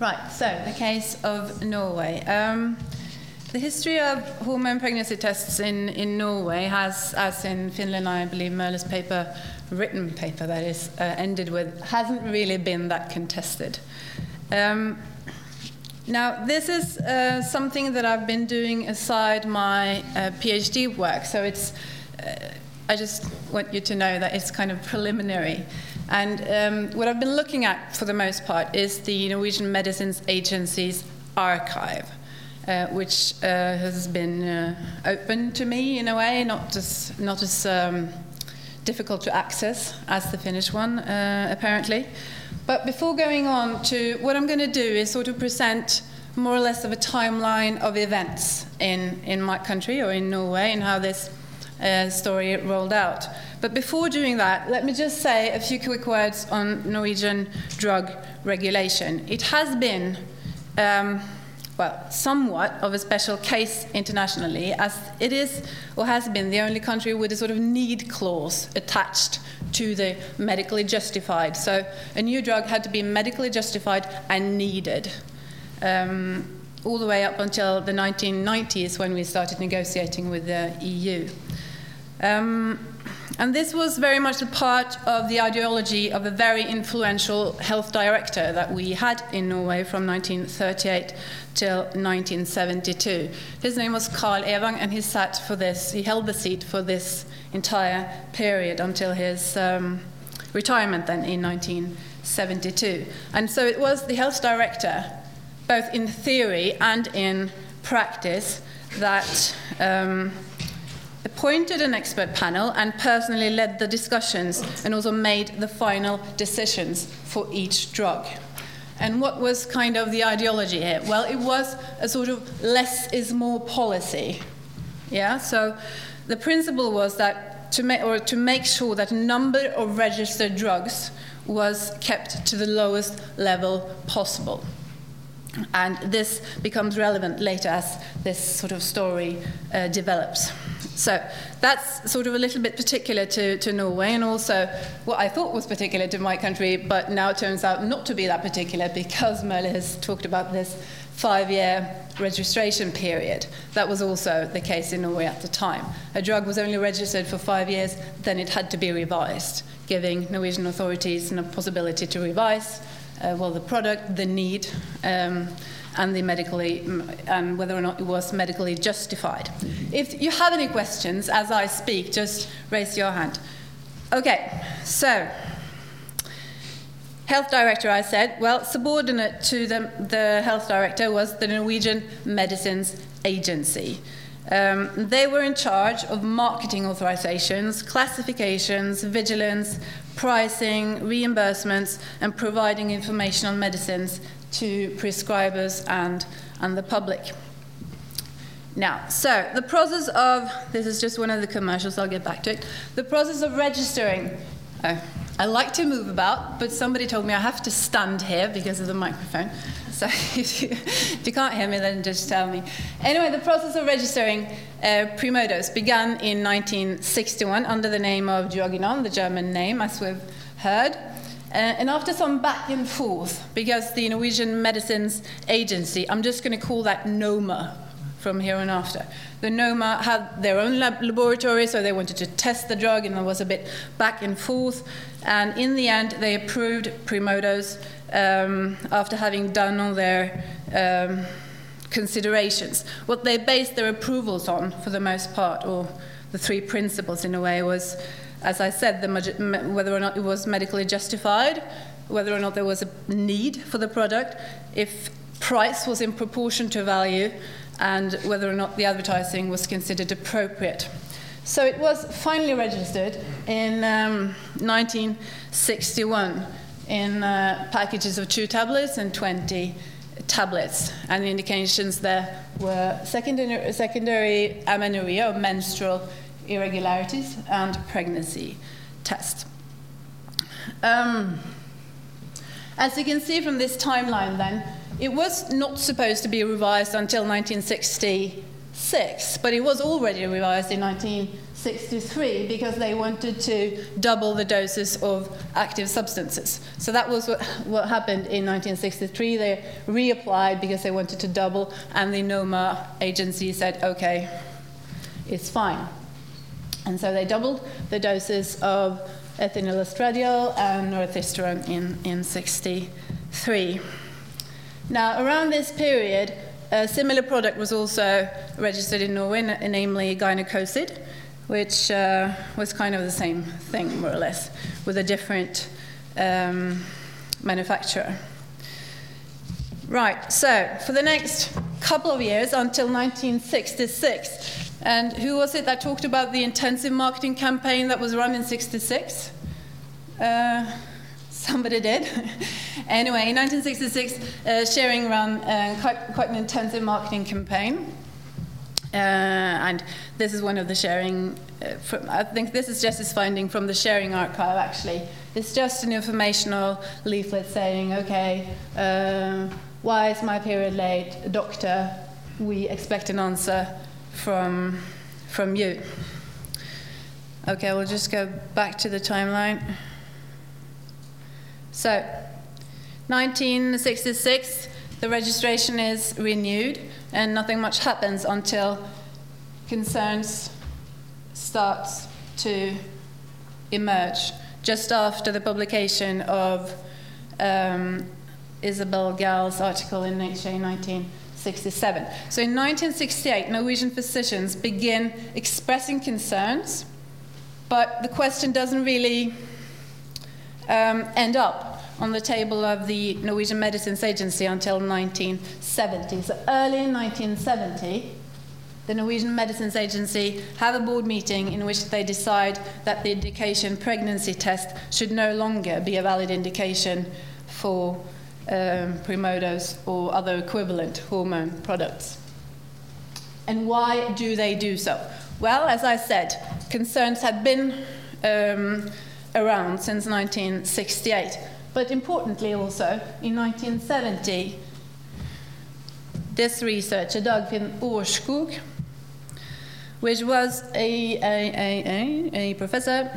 Right, so the case of Norway. Um, the history of hormone pregnancy tests in, in Norway has, as in Finland, I believe Merle's paper, written paper that is, uh, ended with, hasn't really been that contested. Um, now, this is uh, something that I've been doing aside my uh, PhD work, so it's, uh, I just want you to know that it's kind of preliminary. And um, what I've been looking at for the most part is the Norwegian Medicines Agency's archive, uh, which uh, has been uh, open to me in a way, not as, not as um, difficult to access as the Finnish one, uh, apparently. But before going on to what I'm going to do is sort of present more or less of a timeline of events in, in my country or in Norway and how this uh, story rolled out. But before doing that, let me just say a few quick words on Norwegian drug regulation. It has been, um, well, somewhat of a special case internationally, as it is or has been the only country with a sort of need clause attached to the medically justified. So a new drug had to be medically justified and needed. Um, all the way up until the 1990s when we started negotiating with the EU. Um, and this was very much a part of the ideology of a very influential health director that we had in Norway from 1938 till 1972. His name was Carl Evang, and he sat for this, he held the seat for this entire period until his um, retirement then in 1972. And so it was the health director, both in theory and in practice, that. Um, appointed an expert panel and personally led the discussions and also made the final decisions for each drug. And what was kind of the ideology here? Well, it was a sort of less is more policy. Yeah, so the principle was that to make, or to make sure that number of registered drugs was kept to the lowest level possible. And this becomes relevant later as this sort of story uh, develops. So that's sort of a little bit particular to, to Norway, and also what I thought was particular to my country, but now it turns out not to be that particular because Møhle has talked about this five year registration period. That was also the case in Norway at the time. A drug was only registered for five years, then it had to be revised, giving Norwegian authorities a possibility to revise uh, well, the product, the need. Um, and the medically and whether or not it was medically justified. If you have any questions as I speak, just raise your hand. Okay, so health director, I said, well, subordinate to the, the health director was the Norwegian Medicines Agency. Um, they were in charge of marketing authorizations, classifications, vigilance, pricing, reimbursements, and providing information on medicines to prescribers and, and the public. Now, so the process of this is just one of the commercials, I'll get back to it. The process of registering. Oh, I like to move about, but somebody told me I have to stand here because of the microphone. So if you, can't hear me, then just tell me. Anyway, the process of registering uh, Primodos began in 1961 under the name of Duogynon, the German name, as we've heard. Uh, and after some back and forth, because the Norwegian Medicines Agency, I'm just going to call that NOMA from here on after. The NOMA had their own lab- laboratory, so they wanted to test the drug, and there was a bit back and forth. And in the end, they approved Primodos um, after having done all their um, considerations. What they based their approvals on, for the most part, or the three principles in a way, was as I said, the, whether or not it was medically justified, whether or not there was a need for the product, if price was in proportion to value, and whether or not the advertising was considered appropriate. So it was finally registered in um, 1961 in uh, packages of two tablets and 20 tablets. And indications there were secondary, secondary amenorrhea or menstrual irregularities and pregnancy test. Um, as you can see from this timeline, then, it was not supposed to be revised until 1967. 1966, but it was already revised in 1963 because they wanted to double the doses of active substances. So that was what, what happened in 1963. They reapplied because they wanted to double, and the NOMA agency said, okay, it's fine. And so they doubled the doses of ethinyl estradiol and norethistron in, in 63. Now, around this period, a similar product was also registered in Norway, namely gynecosid, which uh, was kind of the same thing, more or less, with a different um, manufacturer. Right, so for the next couple of years until 1966, and who was it that talked about the intensive marketing campaign that was run in 66? Uh, somebody did. anyway, in 1966, uh, ran uh, quite, quite, an intensive marketing campaign. Uh, and this is one of the Schering, uh, from, I think this is just his finding from the Schering archive actually. It's just an informational leaflet saying, okay, uh, why is my period late? Doctor, we expect an answer from, from you. Okay, we'll just go back to the timeline. So, 1966, the registration is renewed, and nothing much happens until concerns starts to emerge just after the publication of um, Isabel Gal's article in Nature in 1967. So in 1968, Norwegian physicians begin expressing concerns, but the question doesn't really um, end up on the table of the Norwegian Medicines Agency until 1970. So early in 1970, the Norwegian Medicines Agency have a board meeting in which they decide that the indication pregnancy test should no longer be a valid indication for um, Primodos or other equivalent hormone products. And why do they do so? Well, as I said, concerns had been um, around since 1968. But importantly, also, in 1970, this researcher, Dagfinn Aarskog, which was a, a, a, a, professor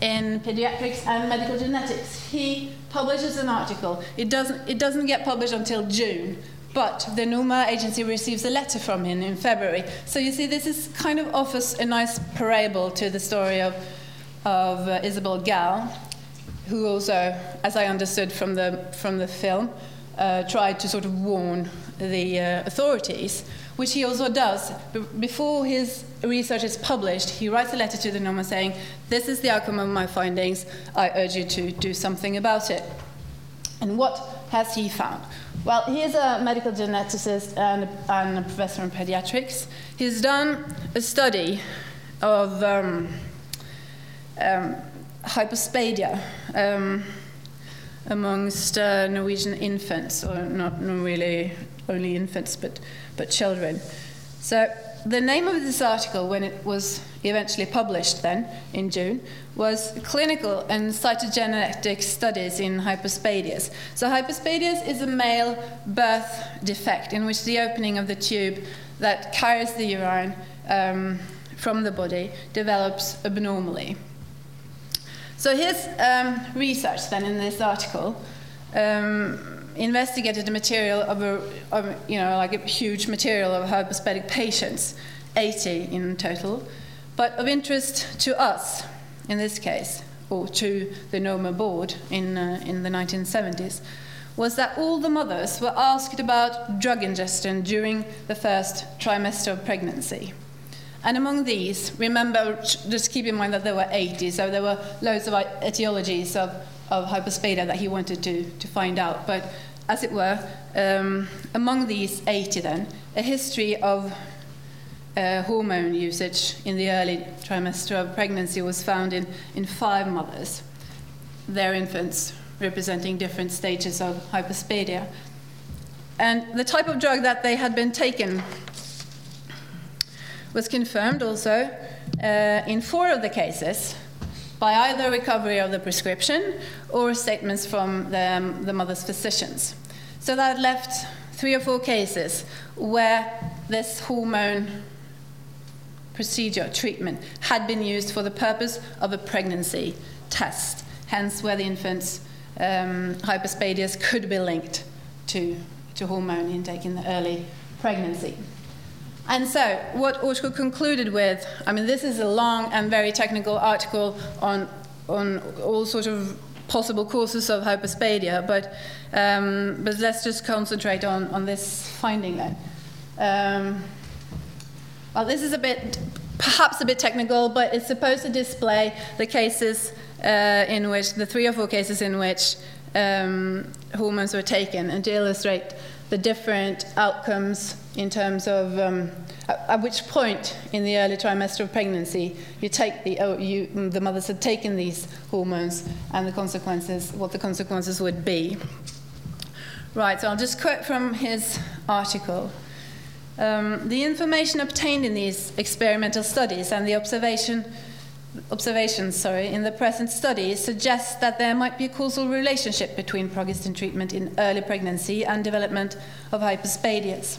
in pediatrics and medical genetics, he publishes an article. It doesn't, it doesn't get published until June, but the NOMA agency receives a letter from him in February. So you see, this is kind of offers a nice parable to the story of of uh, Isabel Gal, who also, as I understood from the, from the film, uh, tried to sort of warn the uh, authorities, which he also does. B- before his research is published, he writes a letter to the NOMA saying, This is the outcome of my findings. I urge you to do something about it. And what has he found? Well, he is a medical geneticist and, and a professor in pediatrics. He's done a study of. Um, um, hypospadia um, amongst uh, Norwegian infants, or not, really only infants, but, but children. So the name of this article, when it was eventually published then in June, was Clinical and Cytogenetic Studies in Hypospadias. So hypospadias is a male birth defect in which the opening of the tube that carries the urine um, from the body develops abnormally. So his um, research then in this article um, investigated the material of a, of, you know, like a huge material of hypospadic patients, 80 in total. But of interest to us, in this case, or to the NOMA board in, uh, in the 1970s, was that all the mothers were asked about drug ingestion during the first trimester of pregnancy. And among these, remember, just keep in mind that there were 80, so there were loads of etiologies of, of hypospadia that he wanted to, to find out. But as it were, um, among these 80 then, a history of uh, hormone usage in the early trimester of pregnancy was found in, in five mothers, their infants representing different stages of hypospadia. And the type of drug that they had been taken was confirmed also uh, in four of the cases by either recovery of the prescription or statements from the, um, the mother's physicians. So that left three or four cases where this hormone procedure, treatment, had been used for the purpose of a pregnancy test, hence where the infant's um, hypospadias could be linked to, to hormone intake in the early pregnancy. And so, what Aarskog concluded with, I mean, this is a long and very technical article on, on all sorts of possible causes of hypospadia, but, um, but let's just concentrate on, on this finding then. Um, well, this is a bit, perhaps a bit technical, but it's supposed to display the cases uh, in which, the three or four cases in which um, hormones were taken, and to illustrate the different outcomes in terms of um, at, which point in the early trimester of pregnancy you take the oh, you, the mothers had taken these hormones and the consequences, what the consequences would be. Right, so I'll just quote from his article. Um, the information obtained in these experimental studies and the observation, observations sorry, in the present study suggests that there might be a causal relationship between progestin treatment in early pregnancy and development of hypospadias.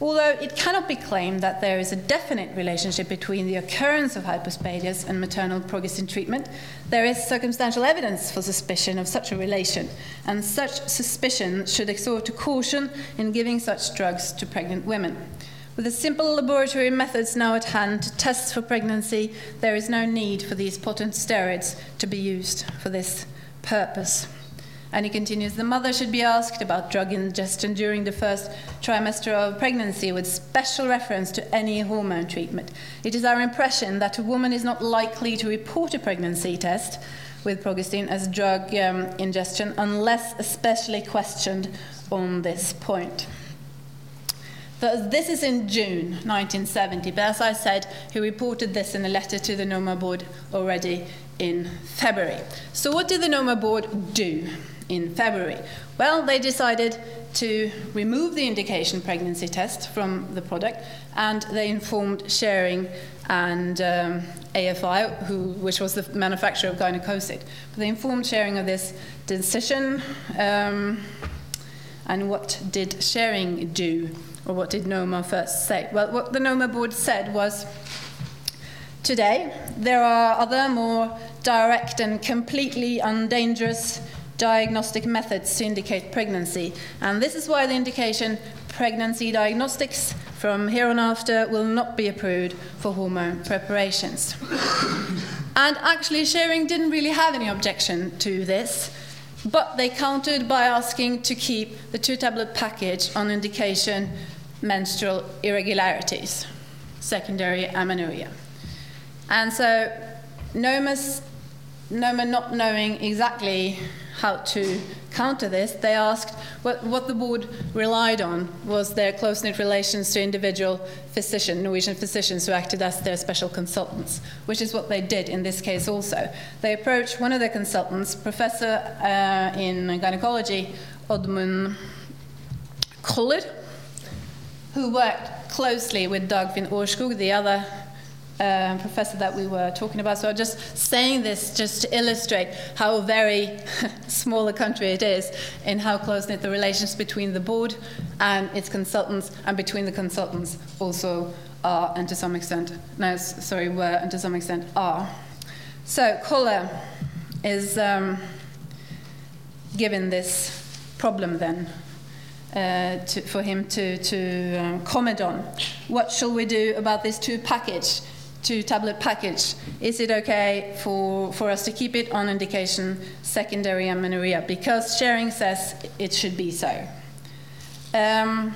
Although it cannot be claimed that there is a definite relationship between the occurrence of hypospadias and maternal progestin treatment, there is circumstantial evidence for suspicion of such a relation, and such suspicion should exhort to caution in giving such drugs to pregnant women. With the simple laboratory methods now at hand to test for pregnancy, there is no need for these potent steroids to be used for this purpose. And he continues the mother should be asked about drug ingestion during the first trimester of pregnancy with special reference to any hormone treatment. It is our impression that a woman is not likely to report a pregnancy test with progestin as drug um, ingestion unless especially questioned on this point. This is in June 1970, but as I said, he reported this in a letter to the NOMA board already in February. So, what did the NOMA board do? in February? Well, they decided to remove the indication pregnancy test from the product and they informed Schering and um, AFI, who, which was the manufacturer of gynecosid. But they informed Schering of this decision. Um, and what did Schering do? Or what did NOMA first say? Well, what the NOMA board said was today there are other more direct and completely undangerous diagnostic methods to indicate pregnancy. And this is why the indication pregnancy diagnostics from here on after will not be approved for hormone preparations. and actually, Schering didn't really have any objection to this, but they countered by asking to keep the two tablet package on indication menstrual irregularities, secondary amenorrhea. And so, NOMA's, NOMA not knowing exactly how to counter this, they asked what, what the board relied on was their close knit relations to individual physicians, Norwegian physicians who acted as their special consultants, which is what they did in this case also. They approached one of their consultants, professor uh, in gynecology, Oddmund Koller, who worked closely with Dagfinn Aarskog, the other uh, professor that we were talking about. So I'm just saying this just to illustrate how very small a country it is and how close knit the relations between the board and its consultants and between the consultants also are and to some extent, no, sorry, were and to some extent are. So Koller is um, given this problem then uh, to, for him to, to um, comment on. What shall we do about this two package? Two tablet package, is it okay for, for us to keep it on indication secondary amenorrhea? Because Schering says it should be so. Um,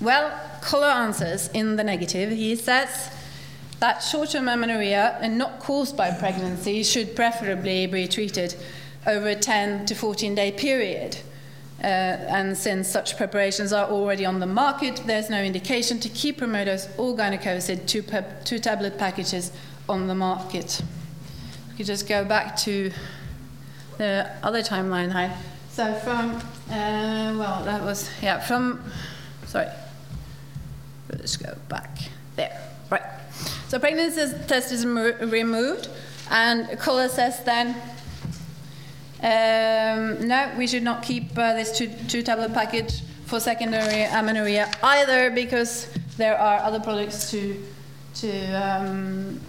well, Koller answers in the negative. He says that short term amenorrhea and not caused by pregnancy should preferably be treated over a 10 to 14 day period. Uh, and since such preparations are already on the market, there's no indication to keep Primodos or gynecosid two, two tablet packages on the market. We could just go back to the other timeline here. So from, uh, well, that was, yeah, from, sorry, let's go back there, right. So pregnancy test is removed, and Koller says then um, no, we should not keep uh, this two, two tablet package for secondary amenorrhea either because there are other products to, to, um,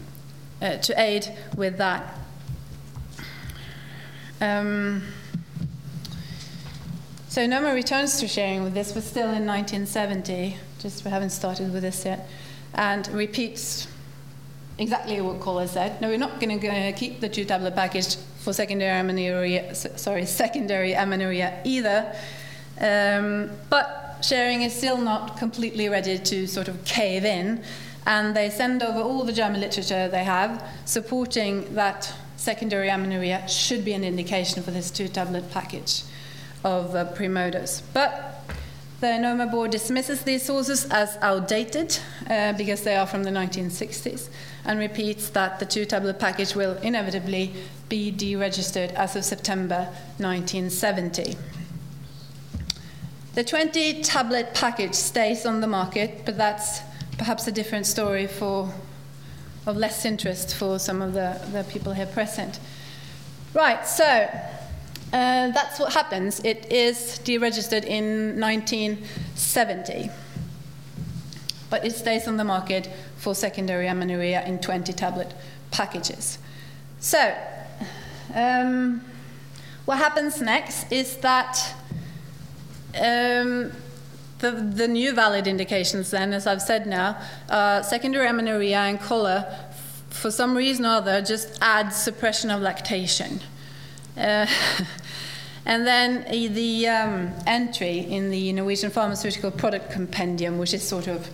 uh, to aid with that. Um, so Noma returns to Schering with this, but still in 1970, just we haven't started with this yet, and repeats exactly what Koller said. No, we're not going to keep the two-tablet package for secondary amenorrhea, sorry, secondary amenorrhea either. Um, but Schering is still not completely ready to sort of cave in, and they send over all the German literature they have supporting that secondary amenorrhea should be an indication for this two-tablet package of uh, Primodos. But the NOMA board dismisses these sources as outdated uh, because they are from the 1960s and repeats that the two tablet package will inevitably be deregistered as of September 1970. The 20 tablet package stays on the market, but that's perhaps a different story for of less interest for some of the, the people here present. Right, so uh, that's what happens. It is deregistered in 1970, but it stays on the market for secondary amenorrhea in 20 tablet packages. So, um, what happens next is that um, the, the, new valid indications, then, as I've said now, uh, secondary amenorrhea and cholera, for some reason or other, just add suppression of lactation. Uh, and then the um, entry in the Norwegian Pharmaceutical Product Compendium, which is sort of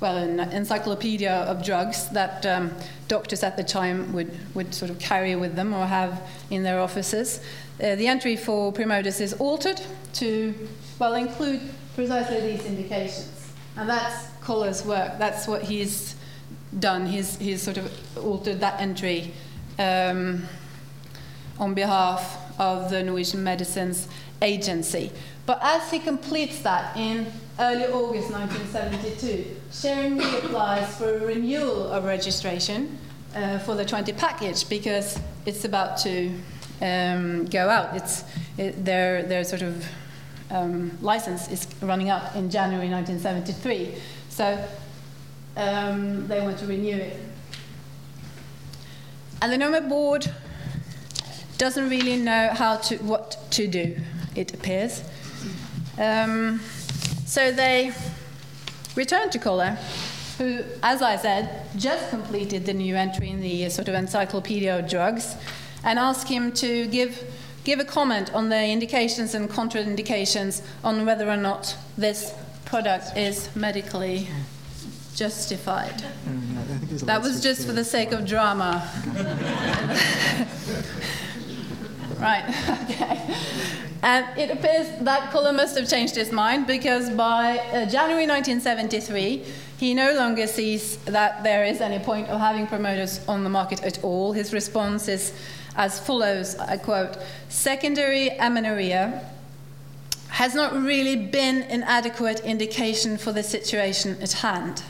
well, an encyclopedia of drugs that um, doctors at the time would, would sort of carry with them or have in their offices. Uh, the entry for Primodos is altered to, well, include precisely these indications. And that's Koller's work. That's what he's done. He's, he's sort of altered that entry um, on behalf of the Norwegian Medicines Agency. But as he completes that in early August 1972, Schering reapplies for a renewal of registration uh, for the 20 package because it's about to um, go out. It's, it, their, their sort of um, license is running out in January 1973. So um, they want to renew it. And the NOMA board doesn't really know how to, what to do, it appears. Um, so they returned to Koller, who, as I said, just completed the new entry in the sort of encyclopedia of drugs, and asked him to give, give a comment on the indications and contraindications on whether or not this product is medically justified. Mm, that was just for the sake of drama. right, okay. And it appears that Koller must have changed his mind because by uh, January 1973, he no longer sees that there is any point of having Primodos on the market at all. His response is as follows I quote, secondary amenorrhea has not really been an adequate indication for the situation at hand.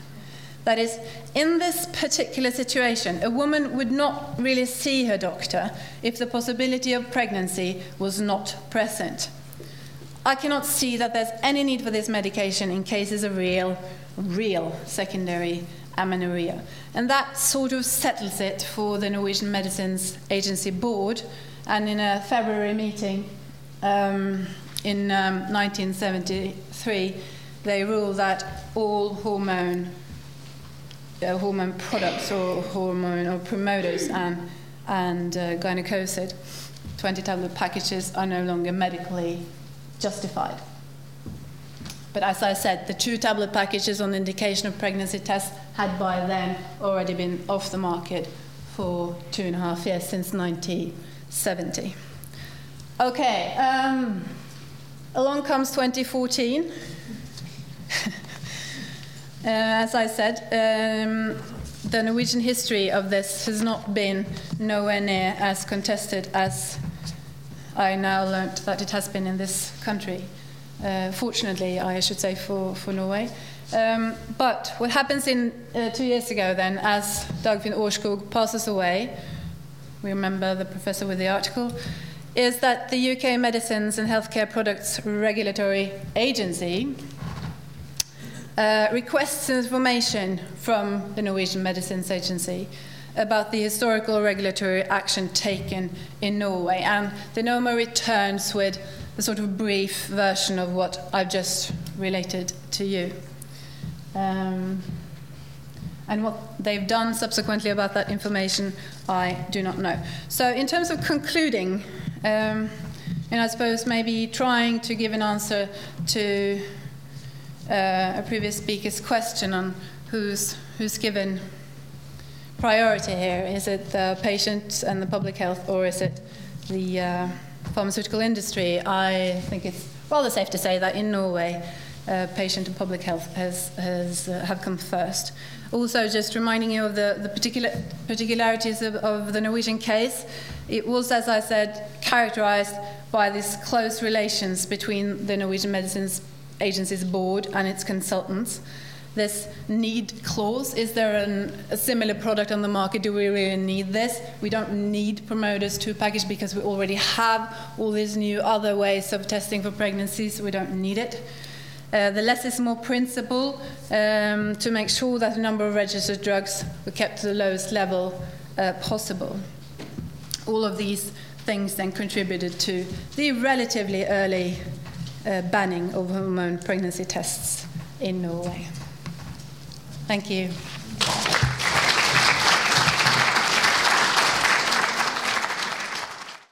That is, in this particular situation, a woman would not really see her doctor if the possibility of pregnancy was not present. I cannot see that there's any need for this medication in cases of real, real secondary amenorrhea. And that sort of settles it for the Norwegian Medicines Agency Board. And in a February meeting um, in um, 1973, they ruled that all hormone uh, hormone products or hormone or Primodos and, and uh, gynecosid, 20 tablet packages are no longer medically justified. But as I said, the two tablet packages on indication of pregnancy tests had by then already been off the market for two and a half years since 1970. Okay, um, along comes 2014. Uh, as I said, um, the Norwegian history of this has not been nowhere near as contested as I now learnt that it has been in this country. Uh, fortunately, I should say, for, for Norway. Um, but what happens in uh, two years ago, then, as Dagfinn Aarskog passes away, we remember the professor with the article, is that the UK Medicines and Healthcare Products Regulatory Agency uh, requests information from the Norwegian Medicines Agency about the historical regulatory action taken in Norway. And the NOMA returns with a sort of brief version of what I've just related to you. Um, and what they've done subsequently about that information, I do not know. So, in terms of concluding, um, and I suppose maybe trying to give an answer to uh, a previous speaker's question on who's, who's given priority here. Is it the patient and the public health, or is it the uh, pharmaceutical industry? I think it's rather safe to say that in Norway, uh, patient and public health has, has uh, have come first. Also, just reminding you of the, the particular particularities of, of the Norwegian case, it was, as I said, characterized by these close relations between the Norwegian Medicines Agency's board and its consultants. This need clause is there an, a similar product on the market? Do we really need this? We don't need Primodos to package because we already have all these new other ways of testing for pregnancies, we don't need it. Uh, the less is more principle um, to make sure that the number of registered drugs were kept to the lowest level uh, possible. All of these things then contributed to the relatively early uh, banning of hormone pregnancy tests in Norway. Thank you.